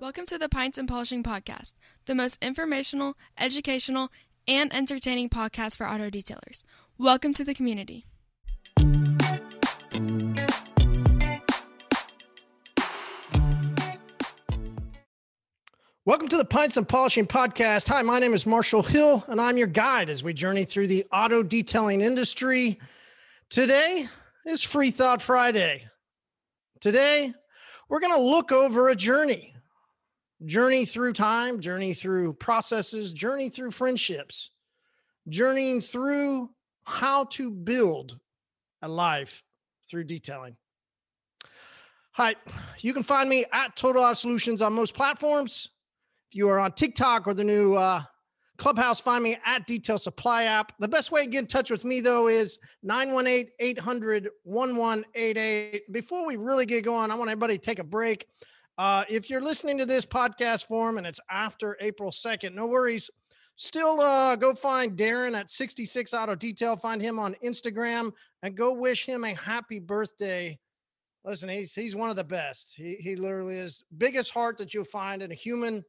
Welcome to the Pints and Polishing Podcast, the most informational, educational, and entertaining podcast for auto detailers. Welcome to the community. Welcome to the Pints and Polishing Podcast. Hi, my name is Marshall Hill, and I'm your guide as we journey through the auto detailing industry. Today is Free Thought Friday. Today, we're going to look over a journey journey through time, journey through processes, journey through friendships, journeying through how to build a life through detailing. Hi, you can find me at Total Auto Solutions on most platforms. If you are on TikTok or the new uh, Clubhouse, find me at Detail Supply app. The best way to get in touch with me, though, is 918 800 1188. Before we really get going, I want everybody to take a break. Uh, if you're listening to this podcast form and it's after April 2nd, no worries. Still uh, go find Darren at 66 Auto Detail. Find him on Instagram and go wish him a happy birthday. Listen, he's he's one of the best. He he literally is biggest heart that you'll find in a human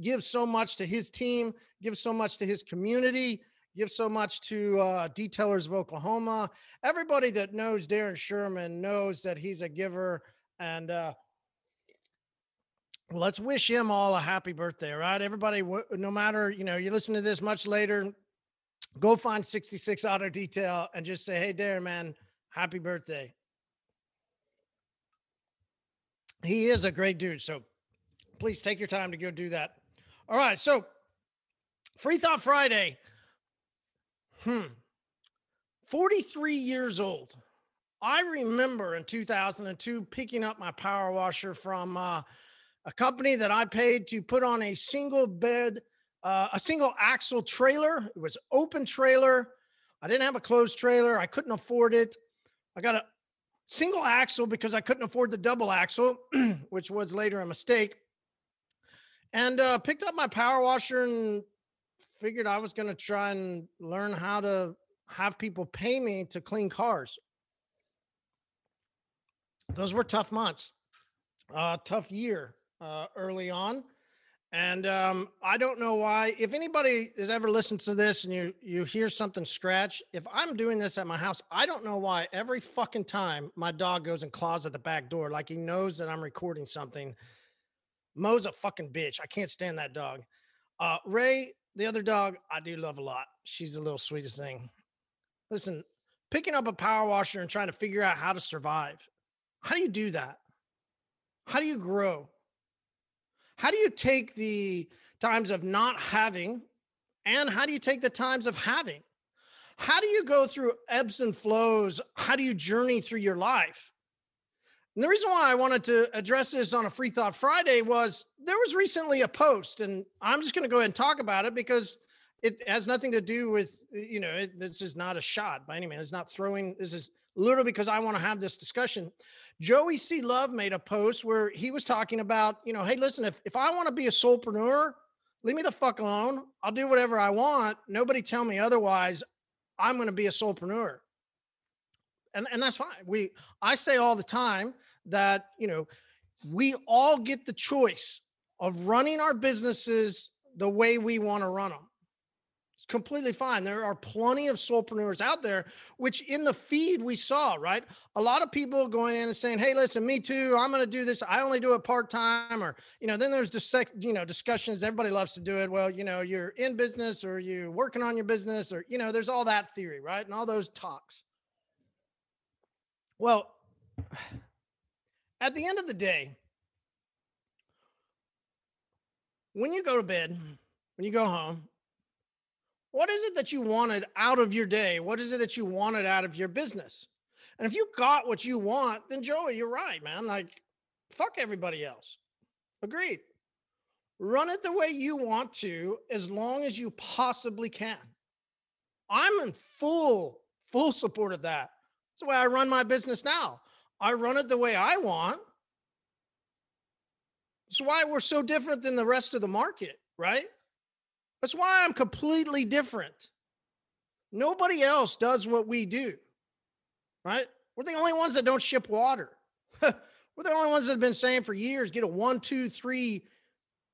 gives so much to his team, gives so much to his community, gives so much to uh, Detailers of Oklahoma. Everybody that knows Darren Sherman knows that he's a giver. And uh, let's wish him all a happy birthday, right? Everybody, no matter, you know, you listen to this much later, go find 66 Auto Detail and just say, hey, Darren, man, happy birthday. He is a great dude. So please take your time to go do that. All right. So, Free Thought Friday. Hmm. 43 years old. I remember in 2002 picking up my power washer from uh, a company that I paid to put on a single bed, uh, a single axle trailer. It was open trailer. I didn't have a closed trailer. I couldn't afford it. I got a single axle because I couldn't afford the double axle, which was later a mistake and uh, picked up my power washer and figured I was going to try and learn how to have people pay me to clean cars. Those were tough months, uh, tough year uh, early on. And um, I don't know why. If anybody has ever listened to this and you you hear something scratch, if I'm doing this at my house, I don't know why. Every fucking time my dog goes and claws at the back door, like he knows that I'm recording something, Mo's a fucking bitch. I can't stand that dog. Uh, Ray, the other dog, I do love a lot. She's the little sweetest thing. Listen, picking up a power washer and trying to figure out how to survive. How do you do that? How do you grow? How do you take the times of not having and how do you take the times of having? How do you go through ebbs and flows? How do you journey through your life? And the reason why I wanted to address this on a Free Thought Friday was there was recently a post, and I'm just going to go ahead and talk about it because it has nothing to do with, you know, it, this is not a shot by any means. It's not throwing, this is literally because I want to have this discussion. Joey C. Love made a post where he was talking about, you know, hey, listen, if, if I want to be a solopreneur, leave me the fuck alone. I'll do whatever I want. Nobody tell me otherwise. I'm going to be a solopreneur and and that's fine. We I say all the time that you know we all get the choice of running our businesses the way we want to run them. It's completely fine. There are plenty of solopreneurs out there, which in the feed we saw, right? A lot of people going in and saying, "Hey, listen, me too. I'm going to do this. I only do it part time," or you know. Then there's dis- you know discussions. Everybody loves to do it. Well, you know, you're in business, or you're working on your business, or you know, there's all that theory, right? And all those talks. Well, at the end of the day, when you go to bed, when you go home, what is it that you wanted out of your day? What is it that you wanted out of your business? And if you got what you want, then Joey, you're right, man. Like, fuck everybody else. Agreed. Run it the way you want to as long as you possibly can. I'm in full, full support of that. That's the way I run my business now. I run it the way I want. That's why we're so different than the rest of the market, right? That's why I'm completely different. Nobody else does what we do, right? We're the only ones that don't ship water. We're the only ones that have been saying for years get a one, two, three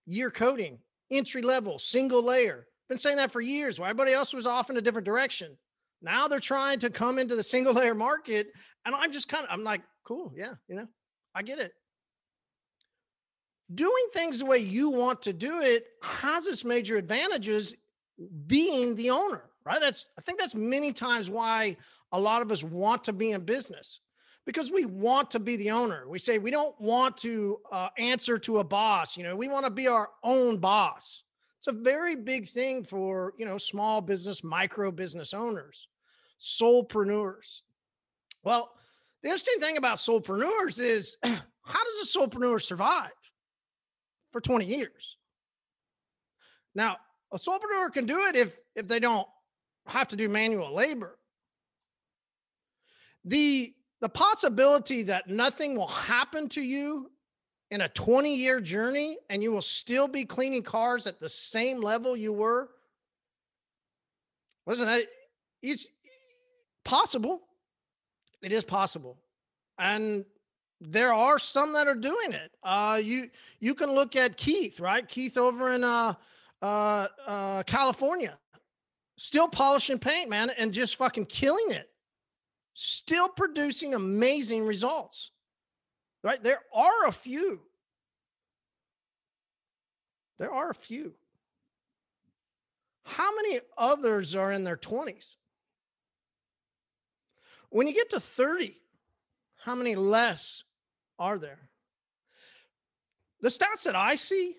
year coating, entry level, single layer. Been saying that for years. Why everybody else was off in a different direction. Now they're trying to come into the single layer market. And I'm just kind of, I'm like, cool. Yeah. You know, I get it. Doing things the way you want to do it has its major advantages being the owner, right? That's, I think that's many times why a lot of us want to be in business because we want to be the owner. We say we don't want to uh, answer to a boss. You know, we want to be our own boss. It's a very big thing for, you know, small business, micro business owners, soulpreneurs. Well, the interesting thing about soulpreneurs is how does a soulpreneur survive for 20 years? Now, a soulpreneur can do it if if they don't have to do manual labor. The the possibility that nothing will happen to you in a 20 year journey and you will still be cleaning cars at the same level you were listen that it's possible it is possible and there are some that are doing it uh you you can look at keith right keith over in uh uh uh california still polishing paint man and just fucking killing it still producing amazing results. Right? There are a few. There are a few. How many others are in their 20s? When you get to 30, how many less are there? The stats that I see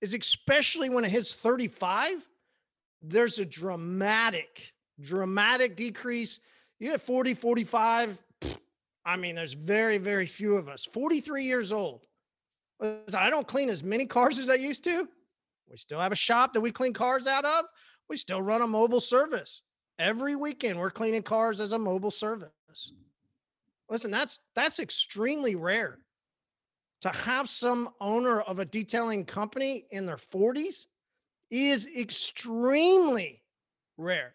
is especially when it hits 35, there's a dramatic, dramatic decrease you get 40, 45. I mean, there's very, very few of us. 43 years old. I don't clean as many cars as I used to. We still have a shop that we clean cars out of. We still run a mobile service. Every weekend we're cleaning cars as a mobile service. Listen, that's that's extremely rare. To have some owner of a detailing company in their 40s is extremely rare.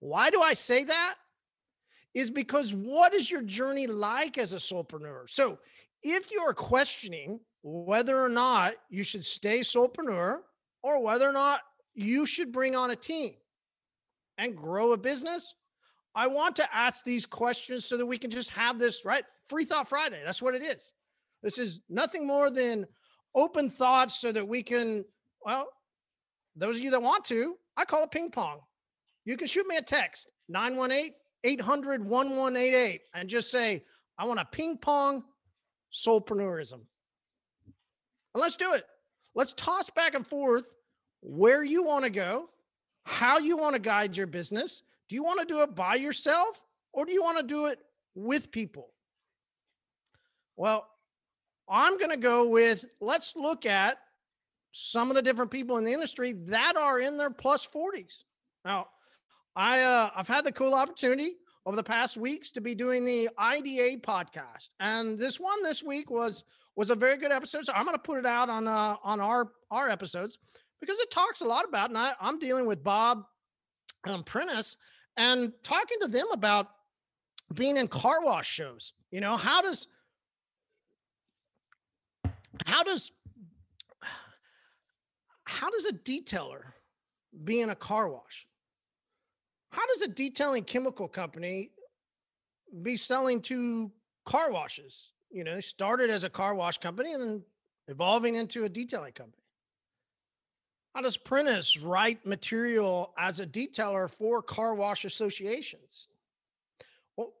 Why do I say that? is because what is your journey like as a soulpreneur? So if you're questioning whether or not you should stay soulpreneur or whether or not you should bring on a team and grow a business, I want to ask these questions so that we can just have this, right? Free Thought Friday. That's what it is. This is nothing more than open thoughts so that we can, well, those of you that want to, I call it ping pong. You can shoot me a text 918 800 1188 and just say, I want a ping pong soulpreneurism. And let's do it. Let's toss back and forth where you want to go, how you want to guide your business. Do you want to do it by yourself or do you want to do it with people? Well, I'm going to go with let's look at some of the different people in the industry that are in their plus 40s. Now, I uh, I've had the cool opportunity over the past weeks to be doing the IDA podcast, and this one this week was was a very good episode. So I'm going to put it out on uh, on our our episodes because it talks a lot about. And I, I'm dealing with Bob um, Prentice and talking to them about being in car wash shows. You know, how does how does how does a detailer be in a car wash? How does a detailing chemical company be selling to car washes? You know, started as a car wash company and then evolving into a detailing company. How does Prentice write material as a detailer for car wash associations? Well,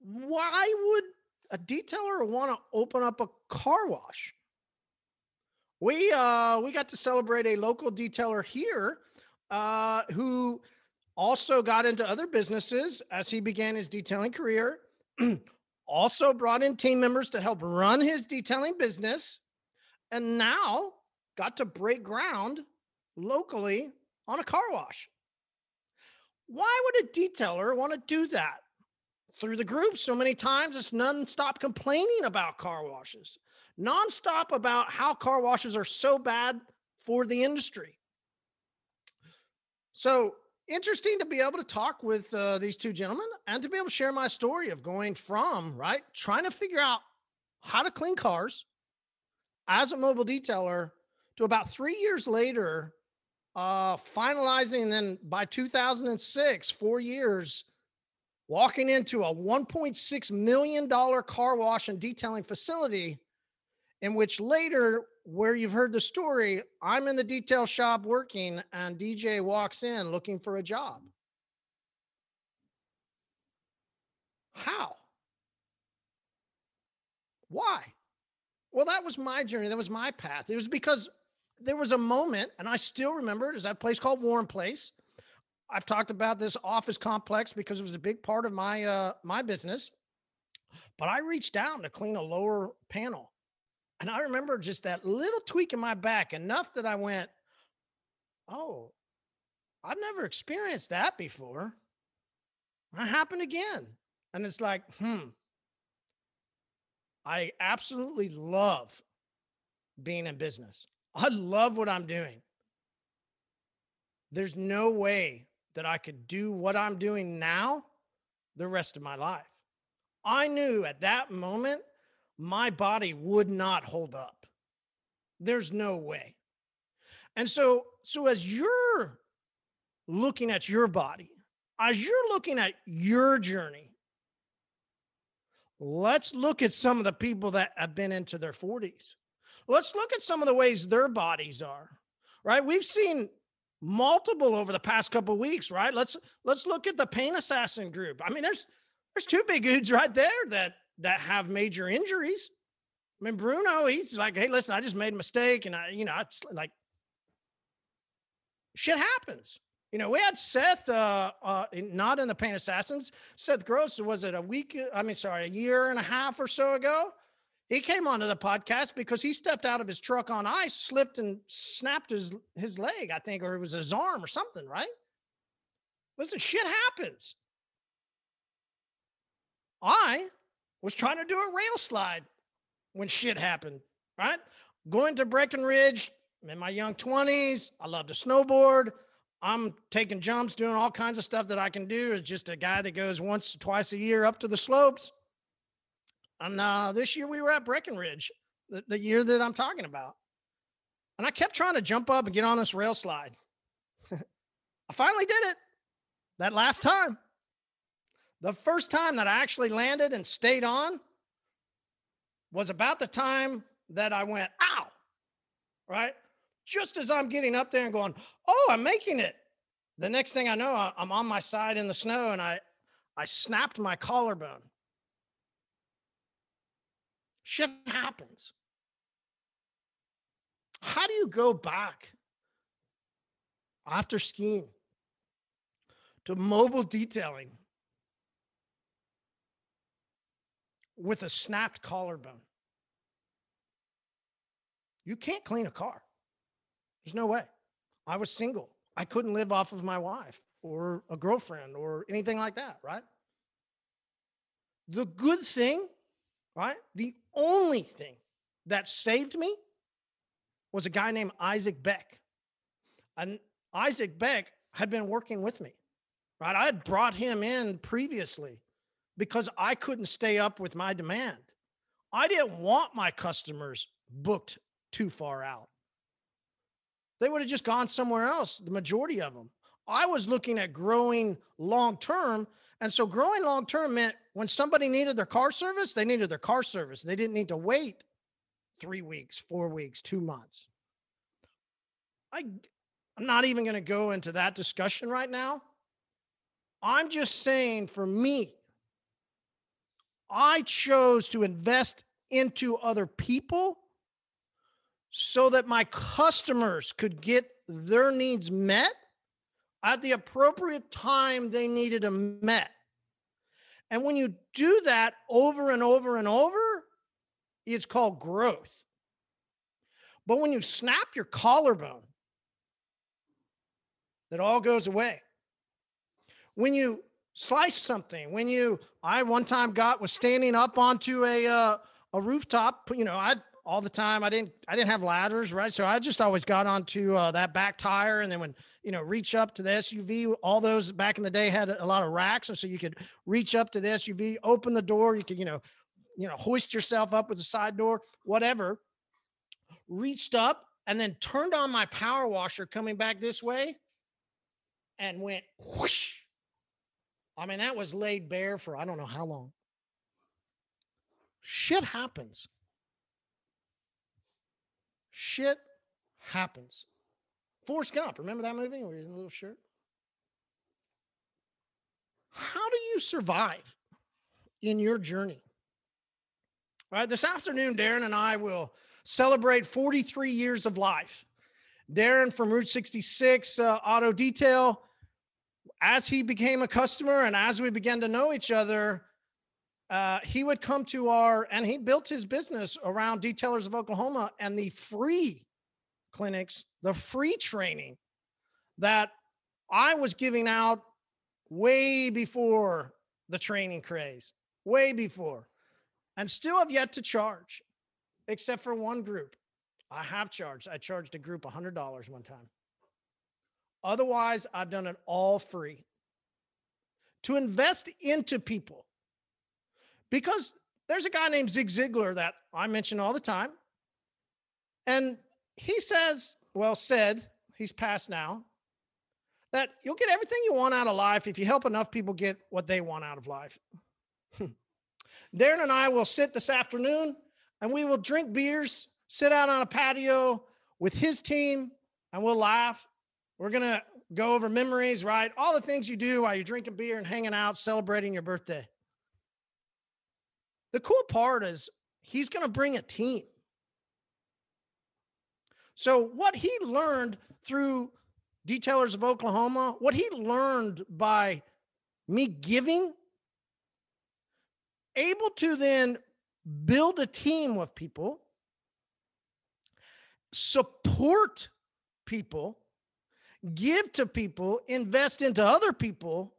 why would a detailer want to open up a car wash? We uh we got to celebrate a local detailer here uh who also got into other businesses as he began his detailing career. also brought in team members to help run his detailing business. And now got to break ground locally on a car wash. Why would a detailer want to do that? Through the group, so many times it's nonstop complaining about car washes, nonstop about how car washes are so bad for the industry. So interesting to be able to talk with uh, these two gentlemen and to be able to share my story of going from right trying to figure out how to clean cars as a mobile detailer to about three years later, uh, finalizing, and then by 2006, four years, walking into a $1.6 million car wash and detailing facility, in which later, where you've heard the story, I'm in the detail shop working, and DJ walks in looking for a job. How? Why? Well, that was my journey. That was my path. It was because there was a moment, and I still remember it, is that place called Warren Place. I've talked about this office complex because it was a big part of my uh, my business. But I reached down to clean a lower panel, and I remember just that little tweak in my back, enough that I went, "Oh, I've never experienced that before." That happened again, and it's like, hmm. I absolutely love being in business. I love what I'm doing. There's no way that I could do what I'm doing now the rest of my life. I knew at that moment my body would not hold up. There's no way. And so so as you're looking at your body, as you're looking at your journey, let's look at some of the people that have been into their 40s. Let's look at some of the ways their bodies are. Right? We've seen multiple over the past couple weeks, right? Let's let's look at the pain assassin group. I mean, there's there's two big dudes right there that that have major injuries. I mean, Bruno, he's like, hey, listen, I just made a mistake, and I, you know, I like shit happens. You know, we had Seth, uh, uh, not in the Pain Assassins. Seth Gross was it a week? I mean, sorry, a year and a half or so ago. He came onto the podcast because he stepped out of his truck on ice, slipped and snapped his his leg, I think, or it was his arm or something, right? Listen, shit happens. I was trying to do a rail slide when shit happened, right? Going to Breckenridge in my young 20s. I love to snowboard. I'm taking jumps, doing all kinds of stuff that I can do as just a guy that goes once, or twice a year up to the slopes. And uh, this year we were at Breckenridge, the, the year that I'm talking about. And I kept trying to jump up and get on this rail slide. I finally did it that last time. The first time that I actually landed and stayed on was about the time that I went, ow, right? Just as I'm getting up there and going, oh, I'm making it. The next thing I know, I'm on my side in the snow and I, I snapped my collarbone. Shit happens. How do you go back after skiing to mobile detailing with a snapped collarbone? You can't clean a car. There's no way. I was single. I couldn't live off of my wife or a girlfriend or anything like that, right? The good thing right? The only thing that saved me was a guy named Isaac Beck. And Isaac Beck had been working with me, right? I had brought him in previously because I couldn't stay up with my demand. I didn't want my customers booked too far out. They would have just gone somewhere else, the majority of them. I was looking at growing long term and so growing long term meant when somebody needed their car service, they needed their car service. They didn't need to wait three weeks, four weeks, two months. I, I'm not even going to go into that discussion right now. I'm just saying for me, I chose to invest into other people so that my customers could get their needs met at the appropriate time they needed them met. And when you do that over and over and over, it's called growth. But when you snap your collarbone, that all goes away. When you slice something, when you, I one time got was standing up onto a uh, a rooftop. You know, I all the time. I didn't I didn't have ladders, right? So I just always got onto uh, that back tire, and then when you know reach up to the SUV. All those back in the day had a lot of racks, and so you could reach up to the SUV, open the door. You could you know you know, hoist yourself up with the side door, whatever. Reached up and then turned on my power washer coming back this way and went whoosh. I mean, that was laid bare for I don't know how long. Shit happens. Shit happens. Forrest Gump, remember that movie where he's in a little shirt? How do you survive in your journey? All right, this afternoon, Darren and I will celebrate 43 years of life. Darren from Route 66 uh, Auto Detail, as he became a customer and as we began to know each other, uh, he would come to our, and he built his business around Detailers of Oklahoma and the free clinics, the free training that I was giving out way before the training craze, way before, and still have yet to charge, except for one group. I have charged. I charged a group $100 one time. Otherwise, I've done it all free to invest into people because there's a guy named Zig Ziglar that I mention all the time. And he says, well, said, he's passed now, that you'll get everything you want out of life if you help enough people get what they want out of life. Darren and I will sit this afternoon and we will drink beers, sit out on a patio with his team, and we'll laugh. We're going to go over memories, right? All the things you do while you're drinking beer and hanging out, celebrating your birthday. The cool part is he's going to bring a team. So, what he learned through Detailers of Oklahoma, what he learned by me giving, able to then build a team of people, support people, give to people, invest into other people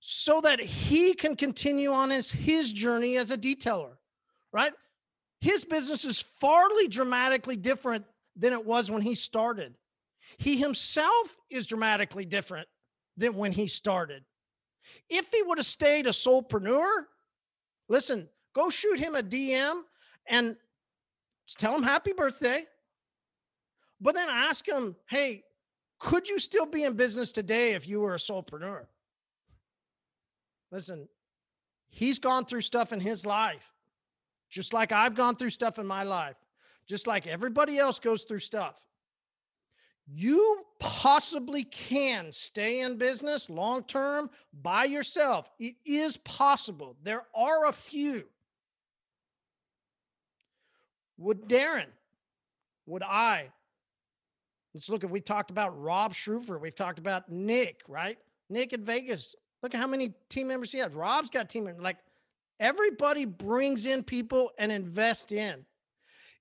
so that he can continue on his, his journey as a detailer, right? His business is farly dramatically different than it was when he started. He himself is dramatically different than when he started. If he would have stayed a solopreneur, listen, go shoot him a DM and tell him happy birthday. But then ask him, hey, could you still be in business today if you were a solopreneur? Listen, he's gone through stuff in his life, just like I've gone through stuff in my life, just like everybody else goes through stuff. You possibly can stay in business long term by yourself. It is possible. There are a few. Would Darren, would I? Let's look at, we talked about Rob Schrufer. We've talked about Nick, right? Nick at Vegas. Look at how many team members he has. Rob's got team members. Like everybody brings in people and invest in.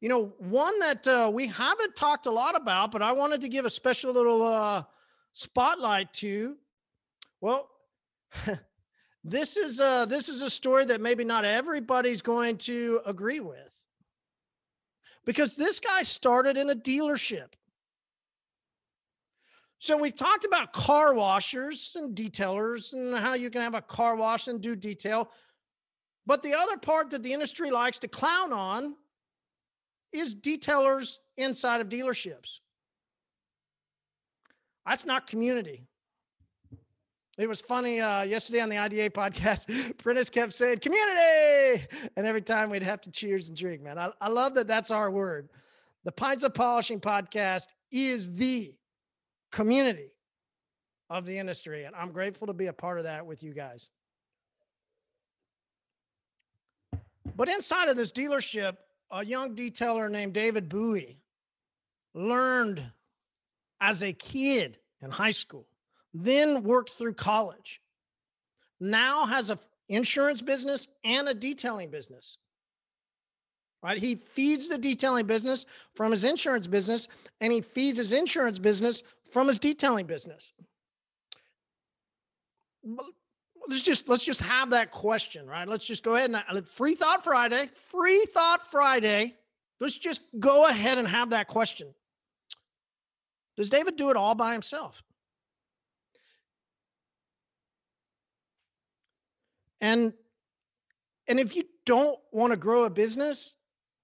You know, one that uh, we haven't talked a lot about, but I wanted to give a special little uh, spotlight to. Well, this is uh, this is a story that maybe not everybody's going to agree with, because this guy started in a dealership. So we've talked about car washers and detailers and how you can have a car wash and do detail. But the other part that the industry likes to clown on is detailers inside of dealerships. That's not community. It was funny uh, yesterday on the IDA podcast. Prentice kept saying community, and every time we'd have to cheers and drink. Man, I, I love that. That's our word. The Pints of Polishing podcast is the community of the industry. And I'm grateful to be a part of that with you guys. But inside of this dealership, a young detailer named David Bowie learned as a kid in high school, then worked through college, now has a insurance business and a detailing business right? He feeds the detailing business from his insurance business, and he feeds his insurance business from his detailing business. Let's just let's just have that question, right? Let's just go ahead and uh, free thought Friday, free thought Friday. Let's just go ahead and have that question. Does David do it all by himself? And and if you don't want to grow a business,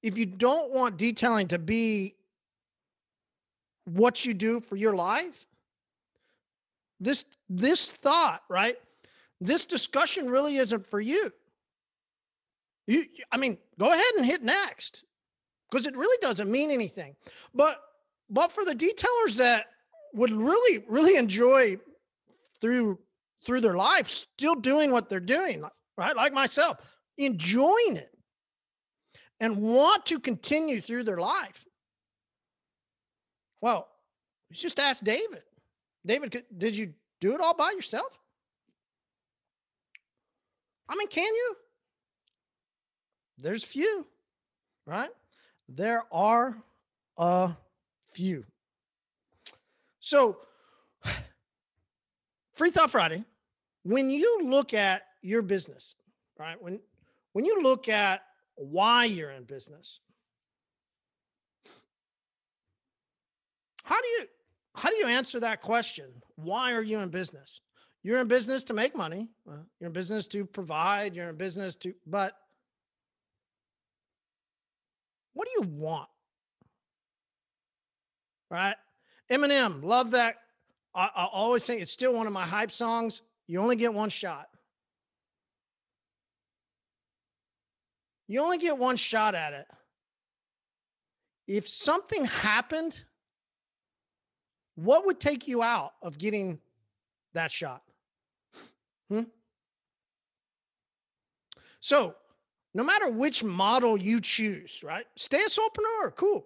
if you don't want detailing to be what you do for your life, this this thought, right? This discussion really isn't for you. You I mean, go ahead and hit next because it really doesn't mean anything. But but for the detailers that would really really enjoy through through their life still doing what they're doing, right? Like myself, enjoying it and want to continue through their life. Well, just ask David. David, did you do it all by yourself? I mean, can you? There's few, right? There are a few. So, Free Thought Friday, when you look at your business, right? When when you look at why you're in business, how do you how do you answer that question? Why are you in business? You're in business to make money. you're in business to provide. You're in business to, but what do you want? Right? Eminem, love that. I, I always say it's still one of my hype songs. You only get one shot. You only get one shot at it. If something happened what would take you out of getting that shot? Hmm? So, no matter which model you choose, right? Stay a solopreneur, cool.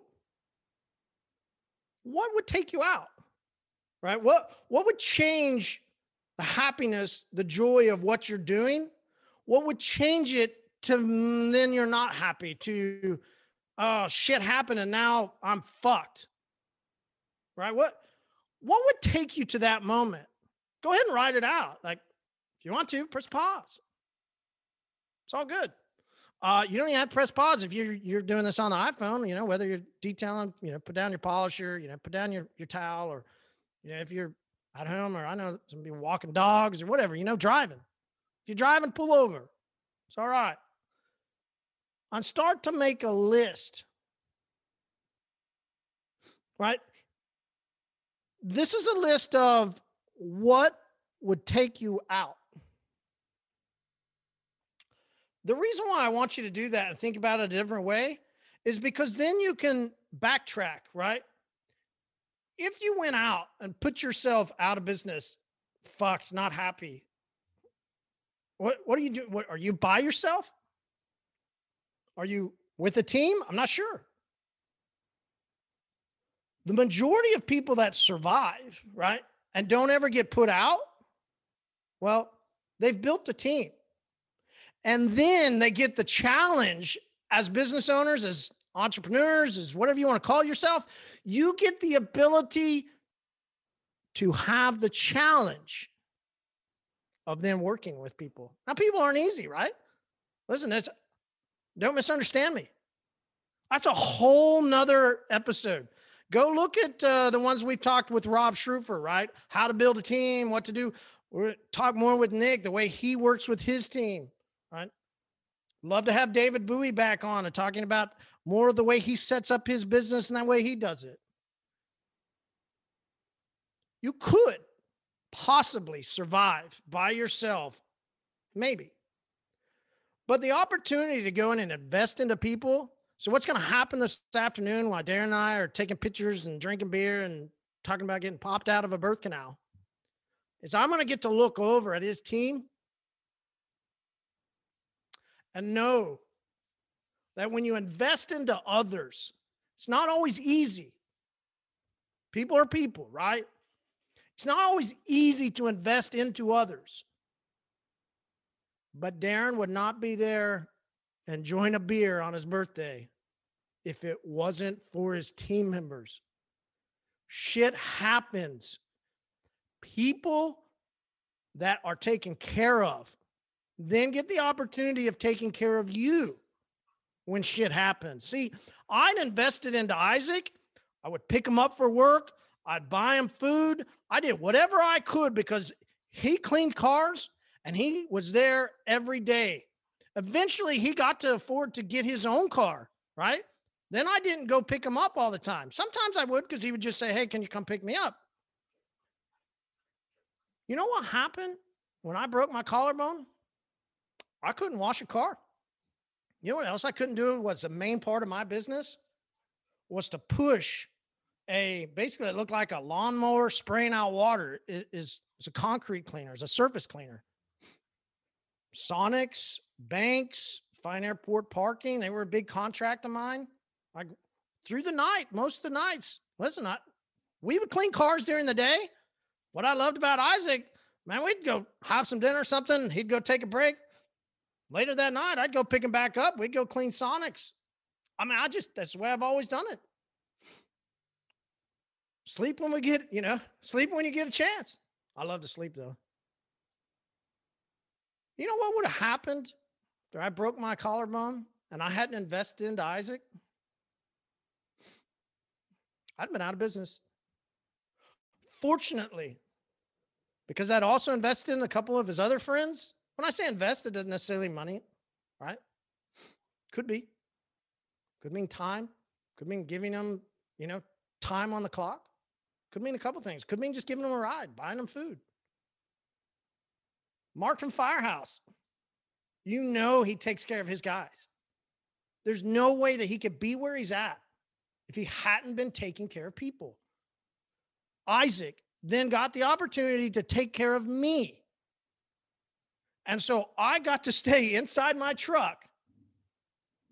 What would take you out? Right? What what would change the happiness, the joy of what you're doing? What would change it to then you're not happy to oh shit happened and now I'm fucked. Right? What what would take you to that moment? Go ahead and write it out. Like, if you want to, press pause. It's all good. Uh, you don't even have to press pause if you're you're doing this on the iPhone. You know whether you're detailing, you know, put down your polisher, you know, put down your your towel, or you know if you're at home, or I know some people walking dogs or whatever. You know, driving. If you're driving, pull over. It's all right. And start to make a list. Right? This is a list of what would take you out. The reason why I want you to do that and think about it a different way is because then you can backtrack, right? If you went out and put yourself out of business, fucked, not happy, what what do you do? What are you by yourself? Are you with a team? I'm not sure the majority of people that survive, right, and don't ever get put out, well, they've built a team. And then they get the challenge as business owners, as entrepreneurs, as whatever you want to call yourself, you get the ability to have the challenge of them working with people. Now, people aren't easy, right? Listen, that's don't misunderstand me. That's a whole nother episode. Go look at uh, the ones we've talked with Rob Schrufer, right? How to build a team, what to do. We're talk more with Nick, the way he works with his team, right? Love to have David Bowie back on and talking about more of the way he sets up his business and that way he does it. You could possibly survive by yourself, maybe. But the opportunity to go in and invest into people so what's going to happen this afternoon while Darren and I are taking pictures and drinking beer and talking about getting popped out of a birth canal is I'm going to get to look over at his team and know that when you invest into others, it's not always easy. People are people, right? It's not always easy to invest into others. But Darren would not be there enjoying a beer on his birthday if it wasn't for his team members. Shit happens. People that are taken care of then get the opportunity of taking care of you when shit happens. See, I'd invested into Isaac. I would pick him up for work. I'd buy him food. I did whatever I could because he cleaned cars and he was there every day Eventually, he got to afford to get his own car, right? Then I didn't go pick him up all the time. Sometimes I would because he would just say, Hey, can you come pick me up? You know what happened when I broke my collarbone? I couldn't wash a car. You know what else I couldn't do was the main part of my business was to push a basically it looked like a lawnmower spraying out water it is it's a concrete cleaner, it's a surface cleaner. Sonics, banks, fine airport parking, they were a big contract of mine. Like through the night, most of the nights. Listen, I, we would clean cars during the day. What I loved about Isaac, man, we'd go have some dinner or something. He'd go take a break. Later that night, I'd go pick him back up. We'd go clean Sonics. I mean, I just, that's the way I've always done it. Sleep when we get, you know, sleep when you get a chance. I love to sleep though. You know what would have happened if I broke my collarbone and I hadn't invested into Isaac? I'd been out of business. Fortunately, because I'd also invested in a couple of his other friends. When I say invest, it doesn't necessarily money, right? Could be. Could mean time. Could mean giving them, you know, time on the clock. Could mean a couple things. Could mean just giving them a ride, buying them food. Mark from Firehouse, you know he takes care of his guys. There's no way that he could be where he's at if he hadn't been taking care of people. Isaac then got the opportunity to take care of me. And so I got to stay inside my truck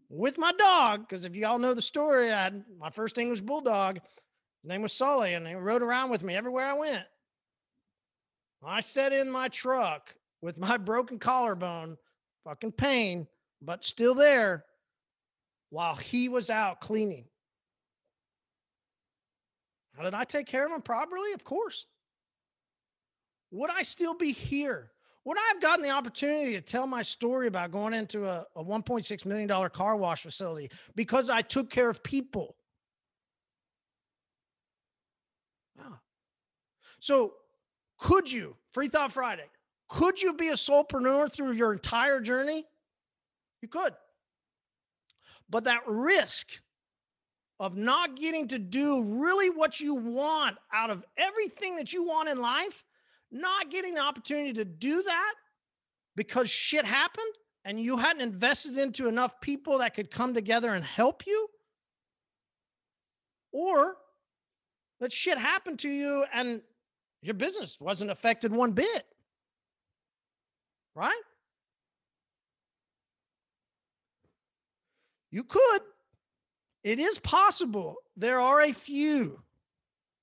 with my dog. Because if y'all know the story, I had my first English bulldog. His name was Sully, and he rode around with me everywhere I went. I sat in my truck with my broken collarbone, fucking pain, but still there while he was out cleaning. How did I take care of him properly? Of course. Would I still be here? Would I have gotten the opportunity to tell my story about going into a, a $1.6 million car wash facility because I took care of people? Ah. So, could you, Free Thought Friday, could you be a soulpreneur through your entire journey? You could. But that risk of not getting to do really what you want out of everything that you want in life, not getting the opportunity to do that because shit happened and you hadn't invested into enough people that could come together and help you, or that shit happened to you and your business wasn't affected one bit. Right? You could. It is possible. There are a few.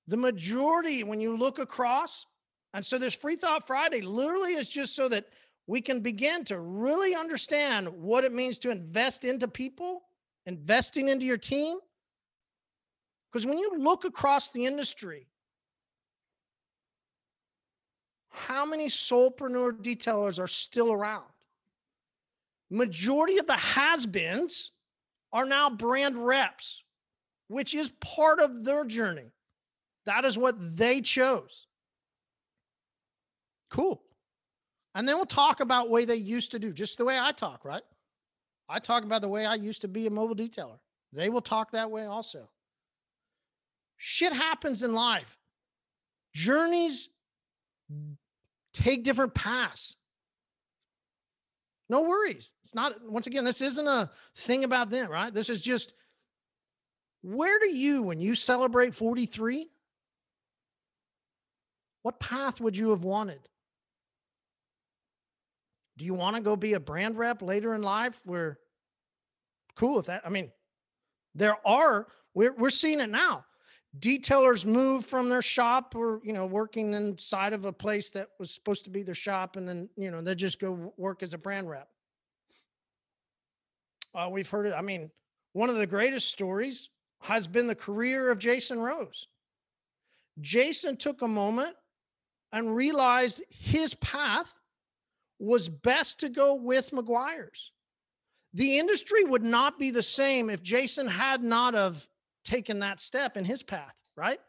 The majority, when you look across, and so this Free Thought Friday literally is just so that we can begin to really understand what it means to invest into people, investing into your team. Because when you look across the industry, how many soulpreneur detailers are still around? Majority of the has-beens are now brand reps, which is part of their journey. That is what they chose. Cool. And then we'll talk about way they used to do, just the way I talk, right? I talk about the way I used to be a mobile detailer. They will talk that way also. Shit happens in life. Journeys take different paths. No worries. It's not, once again, this isn't a thing about them, right? This is just where do you, when you celebrate 43, what path would you have wanted? Do you want to go be a brand rep later in life where cool if that I mean there are we're we're seeing it now detailers move from their shop or you know working inside of a place that was supposed to be their shop and then you know they just go work as a brand rep. Uh, we've heard it i mean one of the greatest stories has been the career of jason rose. Jason took a moment and realized his path was best to go with Meguiar's. The industry would not be the same if jason had not of taken that step in his path, right?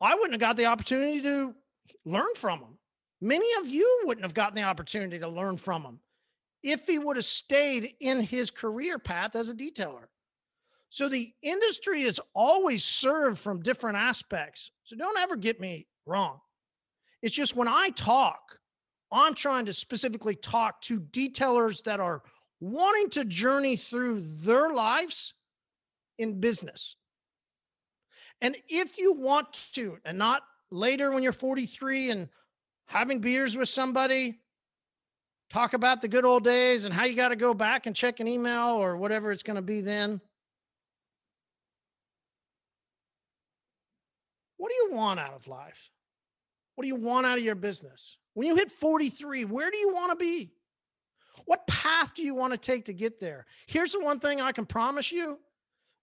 I wouldn't have got the opportunity to learn from him. Many of you wouldn't have gotten the opportunity to learn from him if he would have stayed in his career path as a detailer. So the industry is always served from different aspects. So don't ever get me wrong. It's just when I talk, I'm trying to specifically talk to detailers that are wanting to journey through their lives in business. And if you want to, and not later when you're 43 and having beers with somebody, talk about the good old days and how you got to go back and check an email or whatever it's going to be then. What do you want out of life? What do you want out of your business? When you hit 43, where do you want to be? What path do you want to take to get there? Here's the one thing I can promise you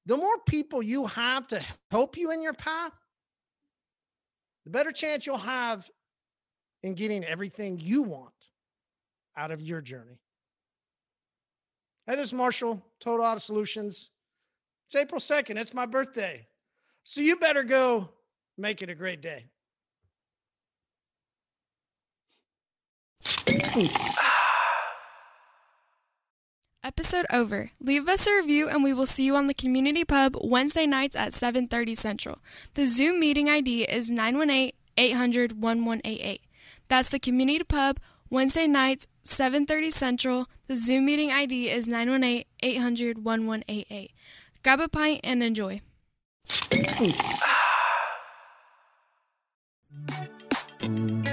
the more people you have to help you in your path, the better chance you'll have in getting everything you want out of your journey. Hey, this is Marshall, Total Auto Solutions. It's April 2nd. It's my birthday. So you better go make it a great day. Episode over. Leave us a review and we will see you on the community pub Wednesday nights at 7:30 Central. The Zoom meeting ID is 918-800-1188. That's the community pub Wednesday nights 7:30 Central. The Zoom meeting ID is 918-800-1188. Grab a pint and enjoy.